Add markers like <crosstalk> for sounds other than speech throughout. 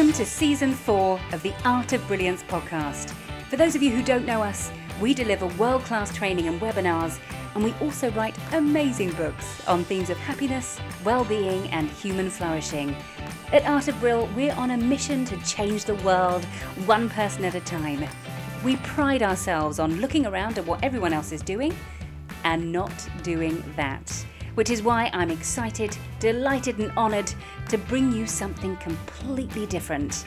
Welcome to season four of the Art of Brilliance podcast. For those of you who don't know us, we deliver world class training and webinars, and we also write amazing books on themes of happiness, well being, and human flourishing. At Art of Brill, we're on a mission to change the world one person at a time. We pride ourselves on looking around at what everyone else is doing and not doing that. Which is why I'm excited, delighted, and honoured to bring you something completely different.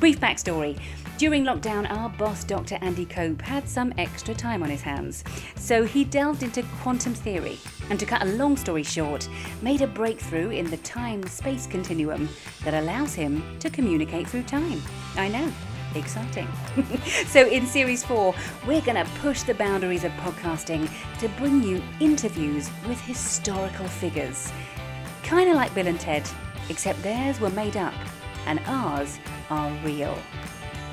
Brief backstory. During lockdown, our boss, Dr. Andy Cope, had some extra time on his hands. So he delved into quantum theory and, to cut a long story short, made a breakthrough in the time space continuum that allows him to communicate through time. I know. Exciting. <laughs> so, in series four, we're going to push the boundaries of podcasting to bring you interviews with historical figures. Kind of like Bill and Ted, except theirs were made up and ours are real.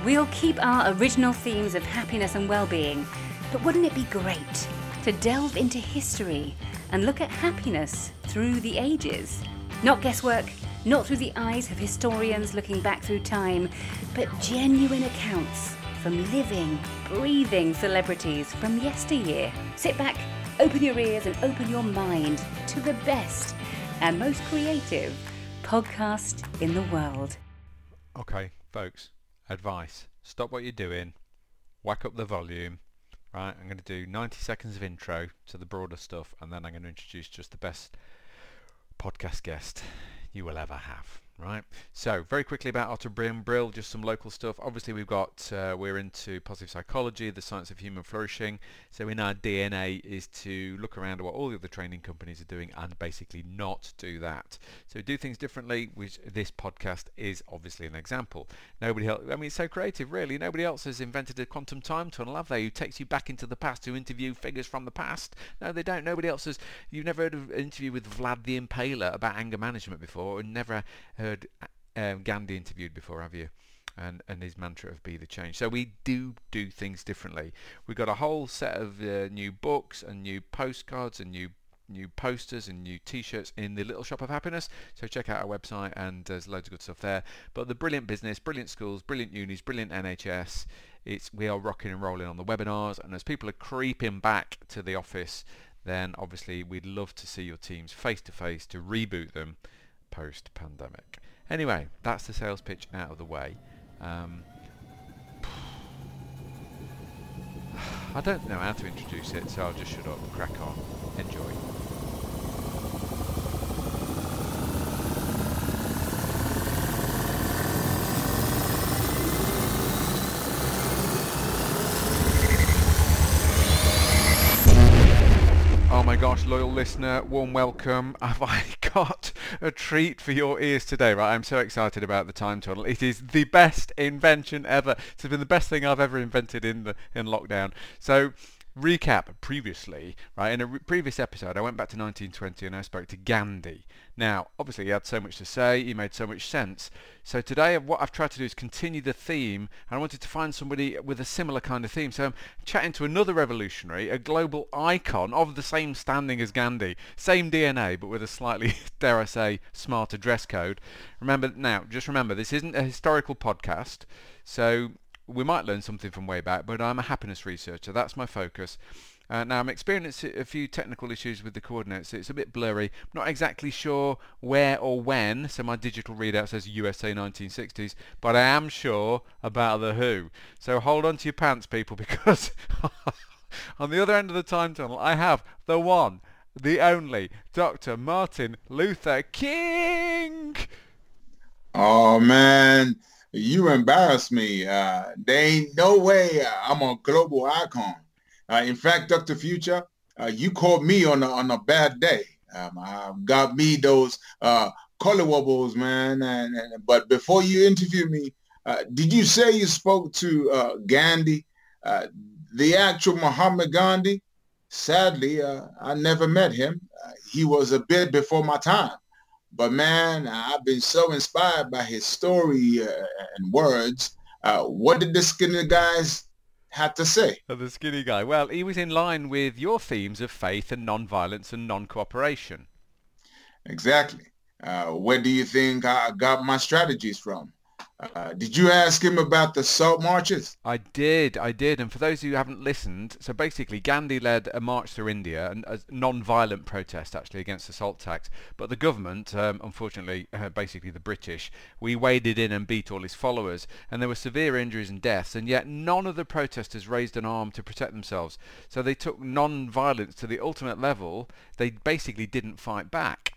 We'll keep our original themes of happiness and well-being, but wouldn't it be great to delve into history and look at happiness through the ages? Not guesswork, not through the eyes of historians looking back through time, but genuine accounts from living, breathing celebrities from yesteryear. Sit back, open your ears, and open your mind to the best and most creative podcast in the world. Okay, folks, advice. Stop what you're doing. Whack up the volume. Right, I'm going to do 90 seconds of intro to the broader stuff and then I'm going to introduce just the best podcast guest you will ever have right? So very quickly about of Brill, just some local stuff. Obviously we've got, uh, we're into positive psychology, the science of human flourishing. So in our DNA is to look around at what all the other training companies are doing and basically not do that. So do things differently, which this podcast is obviously an example. Nobody else, I mean it's so creative really, nobody else has invented a quantum time tunnel, have they, who takes you back into the past to interview figures from the past? No, they don't. Nobody else has, you've never heard of an interview with Vlad the Impaler about anger management before and never heard um, Gandhi interviewed before, have you? And, and his mantra of be the change. So we do do things differently. We've got a whole set of uh, new books and new postcards and new new posters and new t-shirts in the little shop of happiness so check out our website and there's loads of good stuff there but the brilliant business brilliant schools brilliant unis brilliant nhs it's we are rocking and rolling on the webinars and as people are creeping back to the office then obviously we'd love to see your teams face to face to reboot them post pandemic Anyway, that's the sales pitch out of the way. Um, <sighs> I don't know how to introduce it, so I'll just shut up crack on. Enjoy. Oh my gosh, loyal listener, warm welcome. <laughs> Have I got a treat for your ears today, right? I'm so excited about the time tunnel. It is the best invention ever. It's been the best thing I've ever invented in the in lockdown. So recap previously, right? In a re- previous episode, I went back to 1920 and I spoke to Gandhi. Now, obviously, he had so much to say, he made so much sense. So today, what I've tried to do is continue the theme, and I wanted to find somebody with a similar kind of theme. So I'm chatting to another revolutionary, a global icon of the same standing as Gandhi, same DNA, but with a slightly, <laughs> dare I say, smarter dress code. Remember now, just remember, this isn't a historical podcast. So we might learn something from way back, but I'm a happiness researcher. That's my focus. Uh, now I'm experiencing a few technical issues with the coordinates. It's a bit blurry. I'm not exactly sure where or when. So my digital readout says USA 1960s, but I am sure about the Who. So hold on to your pants, people, <laughs> because on the other end of the time tunnel, I have the one, the only Dr. Martin Luther King. Oh man, you embarrass me. Uh, there ain't no way I'm a global icon. Uh, in fact, Dr. Future, uh, you caught me on a, on a bad day. Um, I got me those uh, color wobbles, man. And, and, but before you interview me, uh, did you say you spoke to uh, Gandhi, uh, the actual Muhammad Gandhi? Sadly, uh, I never met him. Uh, he was a bit before my time. But man, I've been so inspired by his story uh, and words. Uh, what did the skinny guys have to say? The skinny guy. Well, he was in line with your themes of faith and non-violence and non-cooperation. Exactly. Uh, where do you think I got my strategies from? Uh, did you ask him about the salt marches? I did, I did. And for those who haven't listened, so basically Gandhi led a march through India, and a non-violent protest actually against the salt tax. But the government, um, unfortunately, <laughs> uh, basically the British, we waded in and beat all his followers, and there were severe injuries and deaths, and yet none of the protesters raised an arm to protect themselves. So they took non-violence to the ultimate level. They basically didn't fight back.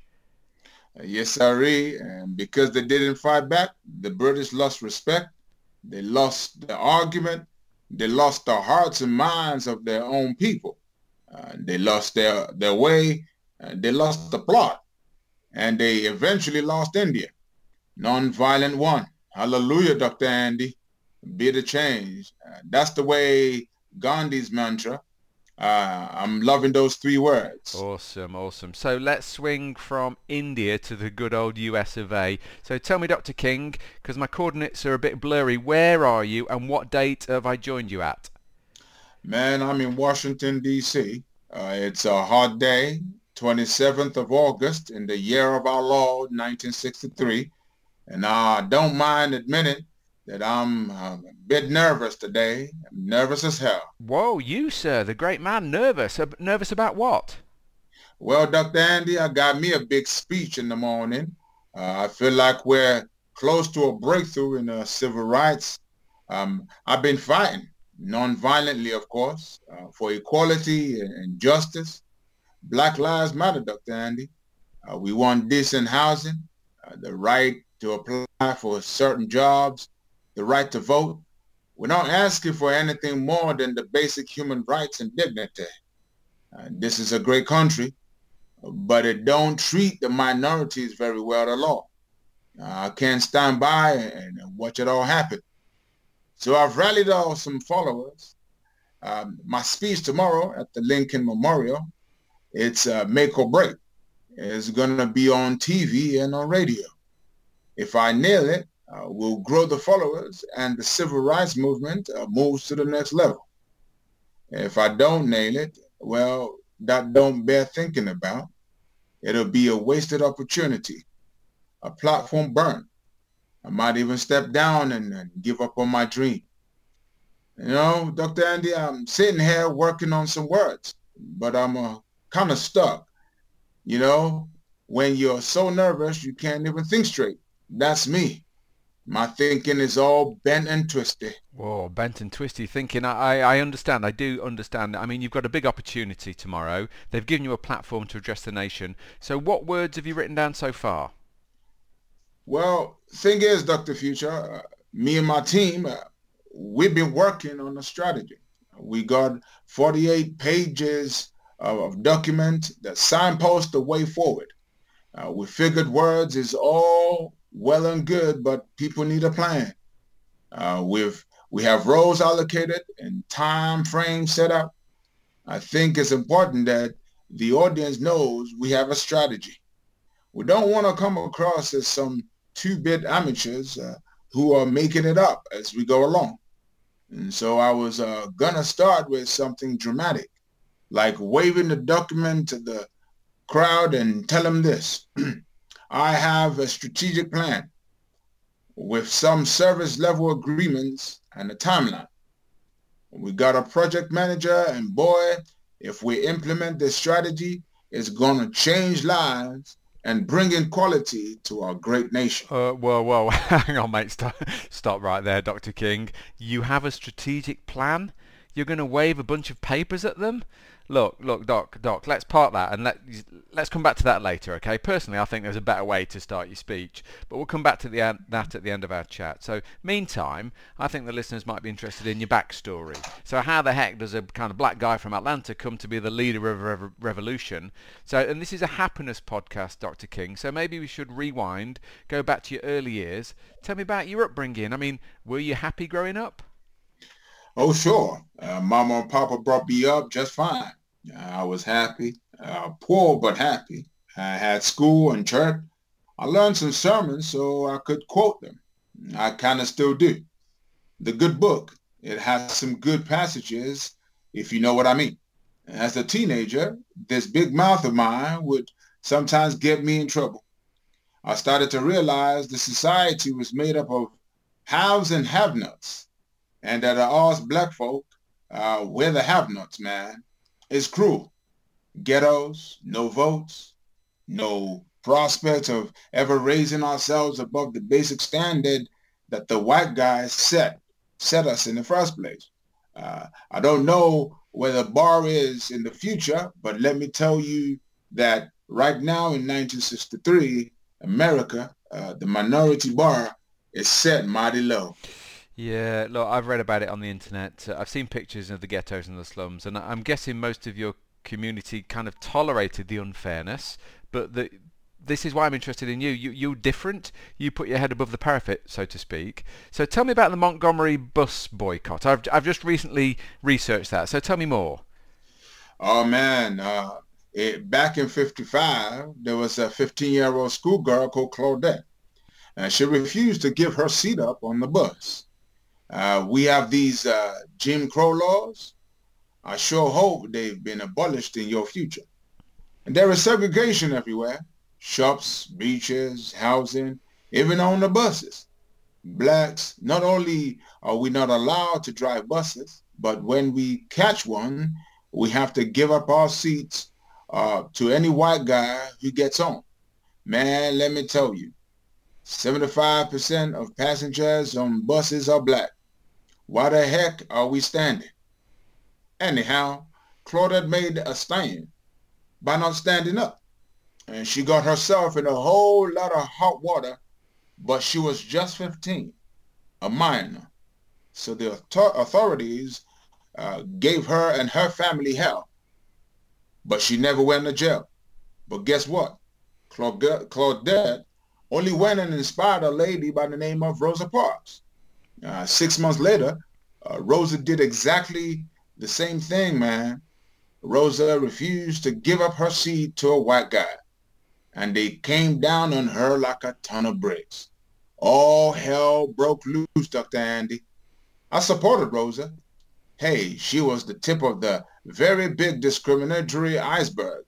Yes, sirree. And because they didn't fight back, the British lost respect. They lost the argument. They lost the hearts and minds of their own people. Uh, they lost their, their way. Uh, they lost the plot. And they eventually lost India. Non-violent won. Hallelujah, Dr. Andy. Be the change. Uh, that's the way Gandhi's mantra uh, I'm loving those three words. Awesome, awesome. So let's swing from India to the good old US of A. So tell me, Dr. King, because my coordinates are a bit blurry, where are you and what date have I joined you at? Man, I'm in Washington, D.C. Uh, it's a hot day, 27th of August in the year of our Lord, 1963. And I don't mind admitting that I'm a bit nervous today. I'm nervous as hell. Whoa, you, sir, the great man, nervous. nervous about what? Well, Dr. Andy, I got me a big speech in the morning. Uh, I feel like we're close to a breakthrough in uh, civil rights. Um, I've been fighting, non-violently, of course, uh, for equality and justice. Black Lives Matter, Dr. Andy. Uh, we want decent housing, uh, the right to apply for certain jobs, the right to vote. We're not asking for anything more than the basic human rights and dignity. Uh, this is a great country, but it don't treat the minorities very well at all. Uh, I can't stand by and, and, watch it all happen. So I've rallied all some followers. Um, my speech tomorrow at the Lincoln Memorial, it's uh, make or break. It's going to be on TV and on radio. If I nail it, uh, will grow the followers and the civil rights movement uh, moves to the next level. If I don't nail it, well, that don't bear thinking about. It'll be a wasted opportunity, a platform burn. I might even step down and, and give up on my dream. You know, Dr. Andy, I'm sitting here working on some words, but I'm uh, kind of stuck. You know, when you're so nervous, you can't even think straight. That's me. My thinking is all bent and twisty. Whoa, bent and twisty thinking. I, I understand. I do understand. I mean, you've got a big opportunity tomorrow. They've given you a platform to address the nation. So what words have you written down so far? Well, thing is, Dr. Future, uh, me and my team, uh, we've been working on a strategy. We got 48 pages of, of document that signpost the way forward. Uh, we figured words is all well and good, but people need a plan. Uh, with we have roles allocated and time frames set up. I think it's important that the audience knows we have a strategy. We don't want to come across as some two-bit amateurs uh, who are making it up as we go along. And so I was uh, gonna start with something dramatic, like waving the document to the crowd and tell them this. <clears throat> I have a strategic plan with some service level agreements and a timeline. We got a project manager and boy, if we implement this strategy, it's going to change lives and bring in quality to our great nation. Uh, well, well, <laughs> hang on, mate. Stop, stop right there, Dr. King. You have a strategic plan? You're going to wave a bunch of papers at them? look, look, Doc, Doc, let's part that and let let's come back to that later, okay? Personally, I think there's a better way to start your speech, but we'll come back to the that at the end of our chat. So, meantime, I think the listeners might be interested in your backstory. So, how the heck does a kind of black guy from Atlanta come to be the leader of a revolution? So, and this is a happiness podcast, Dr. King. So maybe we should rewind, go back to your early years. Tell me about your upbringing. I mean, were you happy growing up? Oh, sure. Uh, Mama and Papa brought me up just fine. I was happy, uh, poor but happy. I had school and church. I learned some sermons so I could quote them. I kind of still do. The good book, it has some good passages, if you know what I mean. As a teenager, this big mouth of mine would sometimes get me in trouble. I started to realize the society was made up of haves and have-nots, and that us black folk, uh, we're the have-nots, man. It's cruel. Ghettos, no votes, no prospect of ever raising ourselves above the basic standard that the white guys set set us in the first place. Uh, I don't know where the bar is in the future, but let me tell you that right now in 1963, America, uh, the minority bar is set mighty low. Yeah, look, I've read about it on the internet. Uh, I've seen pictures of the ghettos and the slums, and I'm guessing most of your community kind of tolerated the unfairness, but the this is why I'm interested in you. you. You're different. You put your head above the parapet, so to speak. So tell me about the Montgomery bus boycott. I've, I've just recently researched that. So tell me more. Oh, man. Uh, it, back in 55, there was a 15-year-old schoolgirl called Claudette. And she refused to give her seat up on the bus. Uh, we have these uh, Jim Crow laws. I sure hope they've been abolished in your future. And there is segregation everywhere shops, beaches, housing, even on the buses. Blacks, not only are we not allowed to drive buses, but when we catch one, we have to give up our seats uh, to any white guy who gets on. Man, let me tell you, 75% of passengers on buses are black. Why the heck are we standing? Anyhow, Claudette made a stand by not standing up and she got herself in a whole lot of hot water, but she was just 15, a minor. So the authorities uh, gave her and her family hell, but she never went to jail. But guess what? Claudette, only went and inspired a lady by the name of Rosa Parks. Uh, six months later, uh, Rosa did exactly the same thing, man. Rosa refused to give up her seat to a white guy and they came down on her like a ton of bricks. All hell broke loose, Dr. Andy. I supported Rosa. Hey, she was the tip of the very big discriminatory iceberg.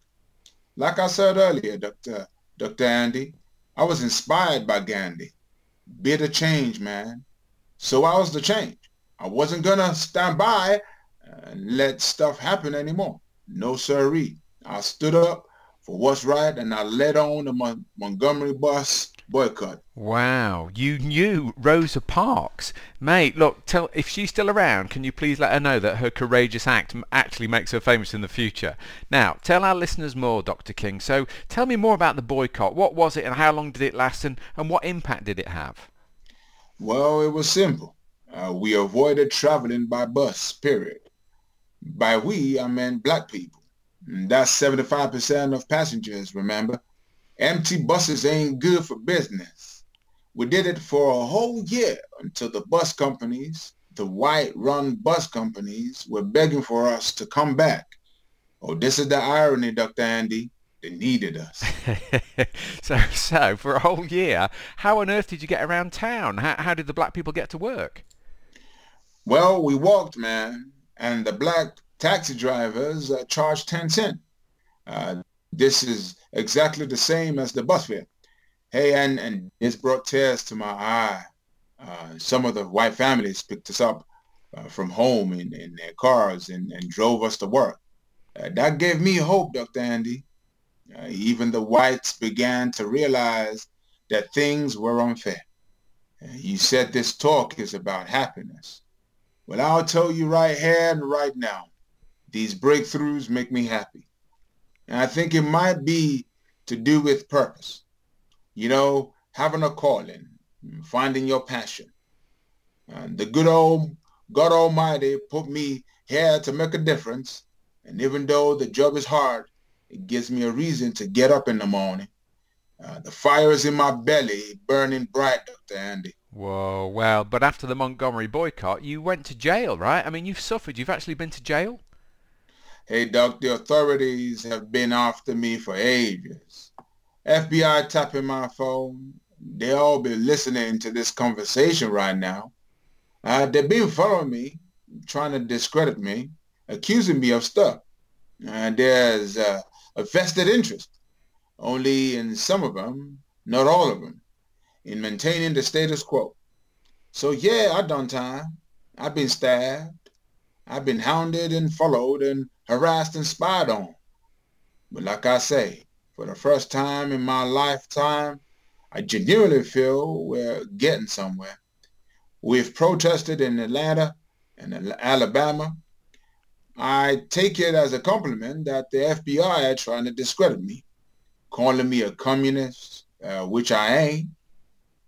Like I said earlier, Dr. Dr. Andy, I was inspired by Gandhi. Be the change, man. So I was the change. I wasn't gonna stand by and let stuff happen anymore. No siree. I stood up for what's right, and I led on the Mon- Montgomery bus boycott. Wow, you knew Rosa Parks, mate. Look, tell if she's still around, can you please let her know that her courageous act actually makes her famous in the future? Now, tell our listeners more, Dr. King. So, tell me more about the boycott. What was it, and how long did it last, and, and what impact did it have? Well, it was simple. Uh, we avoided traveling by bus. Period. By we, I meant black people. That's 75% of passengers, remember? Empty buses ain't good for business. We did it for a whole year until the bus companies, the white-run bus companies, were begging for us to come back. Oh, this is the irony, Dr. Andy. They needed us. <laughs> so, so for a whole year, how on earth did you get around town? How, how did the black people get to work? Well, we walked, man, and the black taxi drivers uh, charge 10 cents. Uh, this is exactly the same as the bus fare. Hey, and, and this brought tears to my eye. Uh, some of the white families picked us up uh, from home in, in their cars and, and drove us to work. Uh, that gave me hope, Dr. Andy. Uh, even the whites began to realize that things were unfair. you said this talk is about happiness. Well, I'll tell you right here and right now, these breakthroughs make me happy. And I think it might be to do with purpose. You know, having a calling, finding your passion. And the good old God Almighty put me here to make a difference. And even though the job is hard, it gives me a reason to get up in the morning. Uh, the fire is in my belly, burning bright, Dr. Andy. Whoa, well, but after the Montgomery boycott, you went to jail, right? I mean, you've suffered. You've actually been to jail? Hey, Doc, the authorities have been after me for ages. FBI tapping my phone. They all be listening to this conversation right now. Uh, they've been following me, trying to discredit me, accusing me of stuff. And there's uh, a vested interest, only in some of them, not all of them, in maintaining the status quo. So yeah, I done time. I've been stabbed. I've been hounded and followed and harassed and spied on. But like I say, for the first time in my lifetime, I genuinely feel we're getting somewhere. We've protested in Atlanta and Alabama. I take it as a compliment that the FBI are trying to discredit me, calling me a communist, uh, which I ain't.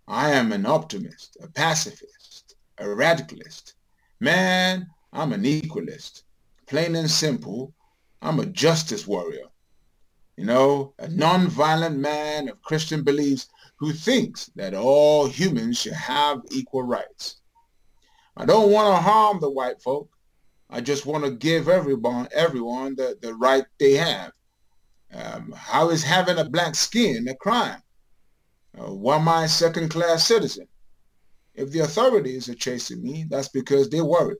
I am an optimist, a pacifist, a radicalist. Man, I'm an equalist. Plain and simple, I'm a justice warrior. You know, a non-violent man of Christian beliefs who thinks that all humans should have equal rights. I don't want to harm the white folk. I just want to give everyone everyone the, the right they have. Um, how is having a black skin a crime? Uh, why am I a second-class citizen? If the authorities are chasing me, that's because they're worried.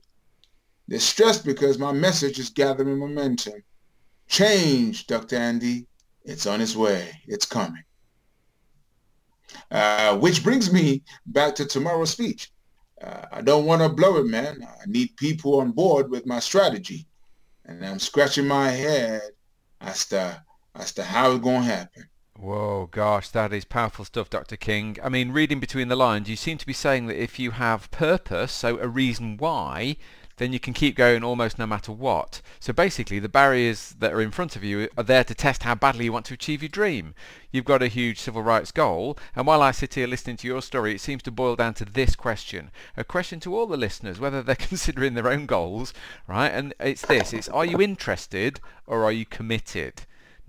They're stressed because my message is gathering momentum. Change, Dr. Andy. It's on its way. It's coming. Uh, which brings me back to tomorrow's speech. Uh, I don't want to blow it, man. I need people on board with my strategy. And I'm scratching my head as to, as to how it's going to happen. Whoa, gosh, that is powerful stuff, Dr. King. I mean, reading between the lines, you seem to be saying that if you have purpose, so a reason why, then you can keep going almost no matter what. So basically, the barriers that are in front of you are there to test how badly you want to achieve your dream. You've got a huge civil rights goal, and while I sit here listening to your story, it seems to boil down to this question. A question to all the listeners, whether they're <laughs> considering their own goals, right? And it's this, it's are you interested or are you committed?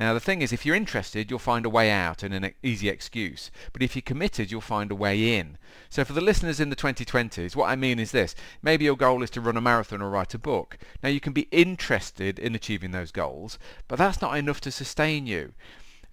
Now the thing is, if you're interested, you'll find a way out and an easy excuse. But if you're committed, you'll find a way in. So for the listeners in the 2020s, what I mean is this. Maybe your goal is to run a marathon or write a book. Now you can be interested in achieving those goals, but that's not enough to sustain you.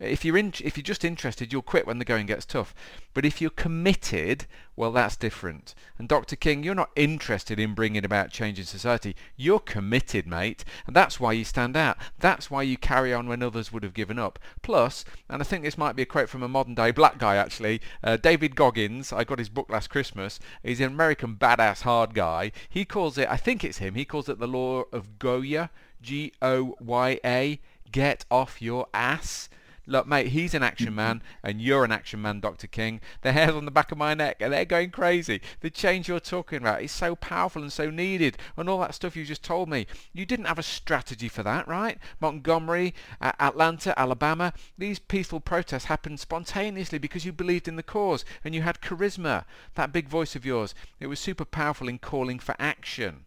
If you're in, if you're just interested, you'll quit when the going gets tough. But if you're committed, well, that's different. And Dr. King, you're not interested in bringing about change in society. You're committed, mate, and that's why you stand out. That's why you carry on when others would have given up. Plus, and I think this might be a quote from a modern day black guy actually, uh, David Goggins. I got his book last Christmas. He's an American badass hard guy. He calls it, I think it's him. He calls it the law of Goya, G-O-Y-A. Get off your ass. Look, mate, he's an action man, <laughs> and you're an action man, Dr. King. The hairs on the back of my neck, and they're going crazy. The change you're talking about is so powerful and so needed, and all that stuff you just told me. You didn't have a strategy for that, right? Montgomery, uh, Atlanta, Alabama, these peaceful protests happened spontaneously because you believed in the cause, and you had charisma. That big voice of yours, it was super powerful in calling for action.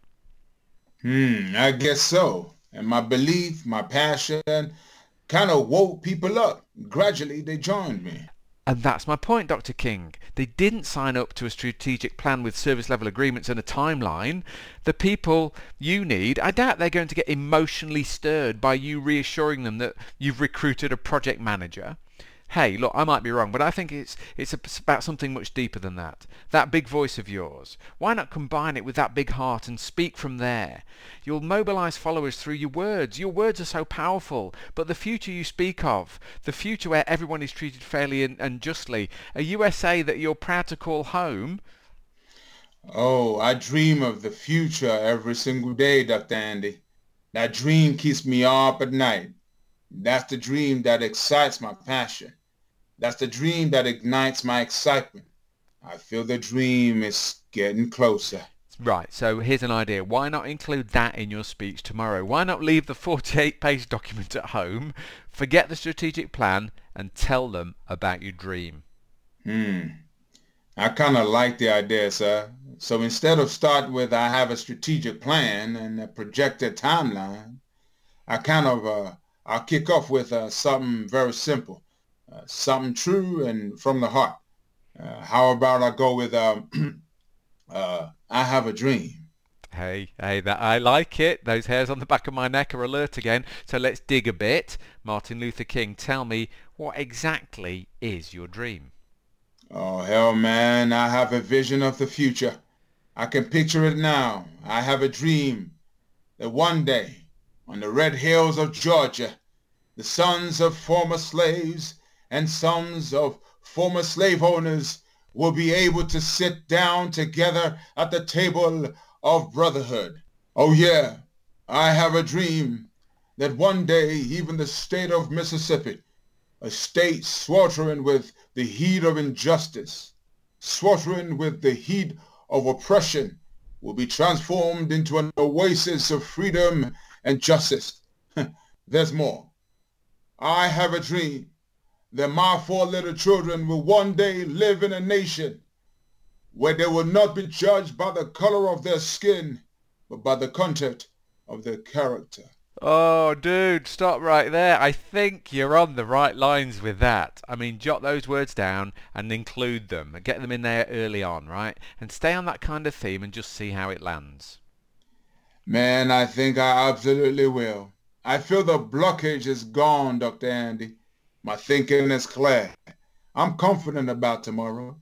Hmm, I guess so. And my belief, my passion, kind of woke people up. Gradually, they joined me. And that's my point, Dr. King. They didn't sign up to a strategic plan with service level agreements and a timeline. The people you need, I doubt they're going to get emotionally stirred by you reassuring them that you've recruited a project manager hey, look, I might be wrong, but I think it's it's about something much deeper than that. That big voice of yours. Why not combine it with that big heart and speak from there? You'll mobilize followers through your words. Your words are so powerful, but the future you speak of, the future where everyone is treated fairly and, and justly, a USA that you're proud to call home. Oh, I dream of the future every single day, Dr. Andy. That dream keeps me up at night. That's the dream that excites my passion. That's the dream that ignites my excitement. I feel the dream is getting closer. Right, so here's an idea. Why not include that in your speech tomorrow? Why not leave the <laughs> 48 page document at home, forget the strategic plan, and tell them about your dream? Hmm. I kind of like the idea, sir. So instead of start with I have a strategic plan and a projected timeline, I kind of uh, I'll kick off with uh, something very simple. Uh, something true and from the heart. Uh, how about I go with um, <clears throat> uh, I have a dream. Hey, hey, that I like it. Those hairs on the back of my neck are alert again. So let's dig a bit. Martin Luther King, tell me what exactly is your dream? Oh hell, man! I have a vision of the future. I can picture it now. I have a dream that one day, on the red hills of Georgia, the sons of former slaves and sons of former slave owners will be able to sit down together at the table of brotherhood. Oh yeah, I have a dream that one day even the state of Mississippi, a state sweltering with the heat of injustice, sweltering with the heat of oppression, will be transformed into an oasis of freedom and justice. <laughs> There's more. I have a dream that my four little children will one day live in a nation where they will not be judged by the color of their skin, but by the content of their character. Oh, dude, stop right there. I think you're on the right lines with that. I mean, jot those words down and include them. Get them in there early on, right? And stay on that kind of theme and just see how it lands. Man, I think I absolutely will. I feel the blockage is gone, Dr. Andy. My thinking is clear. I'm confident about tomorrow.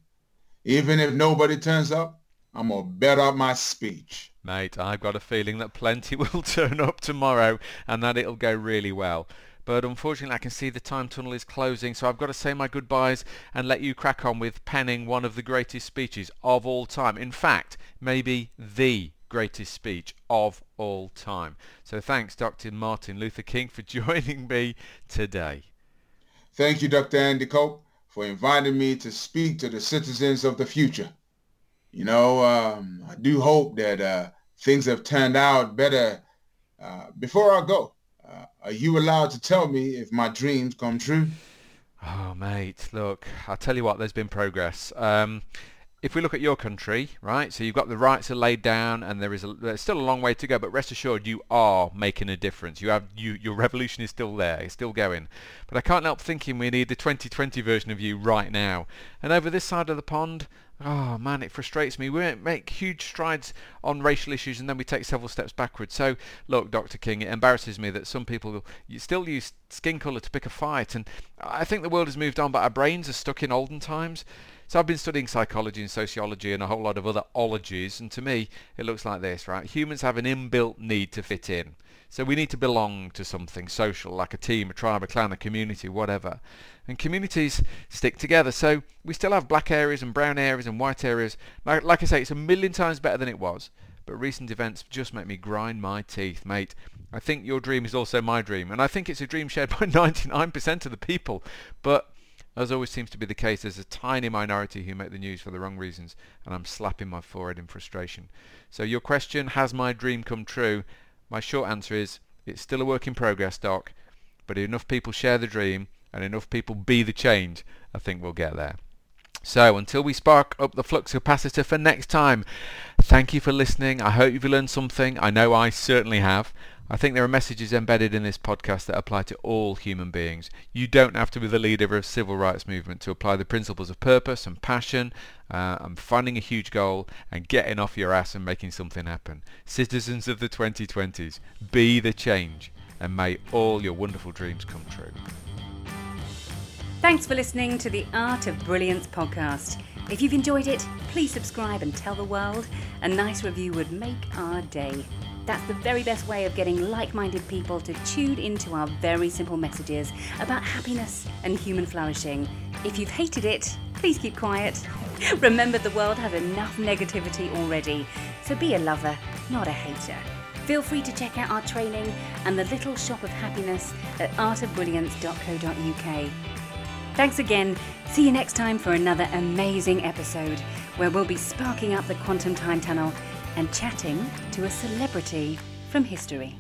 Even if nobody turns up, I'm going to bet up my speech. Mate, I've got a feeling that plenty <laughs> will turn up tomorrow and that it'll go really well. But unfortunately, I can see the time tunnel is closing, so I've got to say my goodbyes and let you crack on with penning one of the greatest speeches of all time. In fact, maybe the greatest speech of all time. So thanks, Dr. Martin Luther King, for <laughs> joining me today. Thank you, Dr. Andy Cope, for inviting me to speak to the citizens of the future. You know, um, I do hope that uh, things have turned out better. Uh, before I go, uh, are you allowed to tell me if my dreams come true? Oh, mate, look, I'll tell you what, there's been progress. Um, if we look at your country, right, so you've got the rights are laid down and there is a, there's still a long way to go, but rest assured you are making a difference. You have you your revolution is still there, it's still going. But I can't help thinking we need the 2020 version of you right now. And over this side of the pond, Oh man, it frustrates me. We make huge strides on racial issues and then we take several steps backwards. So, look, Dr. King, it embarrasses me that some people still use skin colour to pick a fight. And I think the world has moved on, but our brains are stuck in olden times. So I've been studying psychology and sociology and a whole lot of other ologies. And to me, it looks like this, right? Humans have an inbuilt need to fit in. So we need to belong to something social, like a team, a tribe, a clan, a community, whatever. And communities stick together. So we still have black areas and brown areas and white areas. Like, like I say, it's a million times better than it was. But recent events just make me grind my teeth, mate. I think your dream is also my dream. And I think it's a dream shared by <laughs> 99% of the people. But as always seems to be the case, there's a tiny minority who make the news for the wrong reasons, and I'm slapping my forehead in frustration. So your question, has my dream come true? My short answer is it's still a work in progress, Doc, but enough people share the dream and enough people be the change, I think we'll get there. So until we spark up the flux capacitor for next time, thank you for listening. I hope you've learned something. I know I certainly have. I think there are messages embedded in this podcast that apply to all human beings. You don't have to be the leader of a civil rights movement to apply the principles of purpose and passion uh, and finding a huge goal and getting off your ass and making something happen. Citizens of the 2020s, be the change and may all your wonderful dreams come true. Thanks for listening to the Art of Brilliance podcast. If you've enjoyed it, please subscribe and tell the world. A nice review would make our day. That's the very best way of getting like minded people to tune into our very simple messages about happiness and human flourishing. If you've hated it, please keep quiet. <laughs> Remember, the world has enough negativity already, so be a lover, not a hater. Feel free to check out our training and the little shop of happiness at artofbrilliance.co.uk. Thanks again. See you next time for another amazing episode where we'll be sparking up the quantum time tunnel and chatting to a celebrity from history.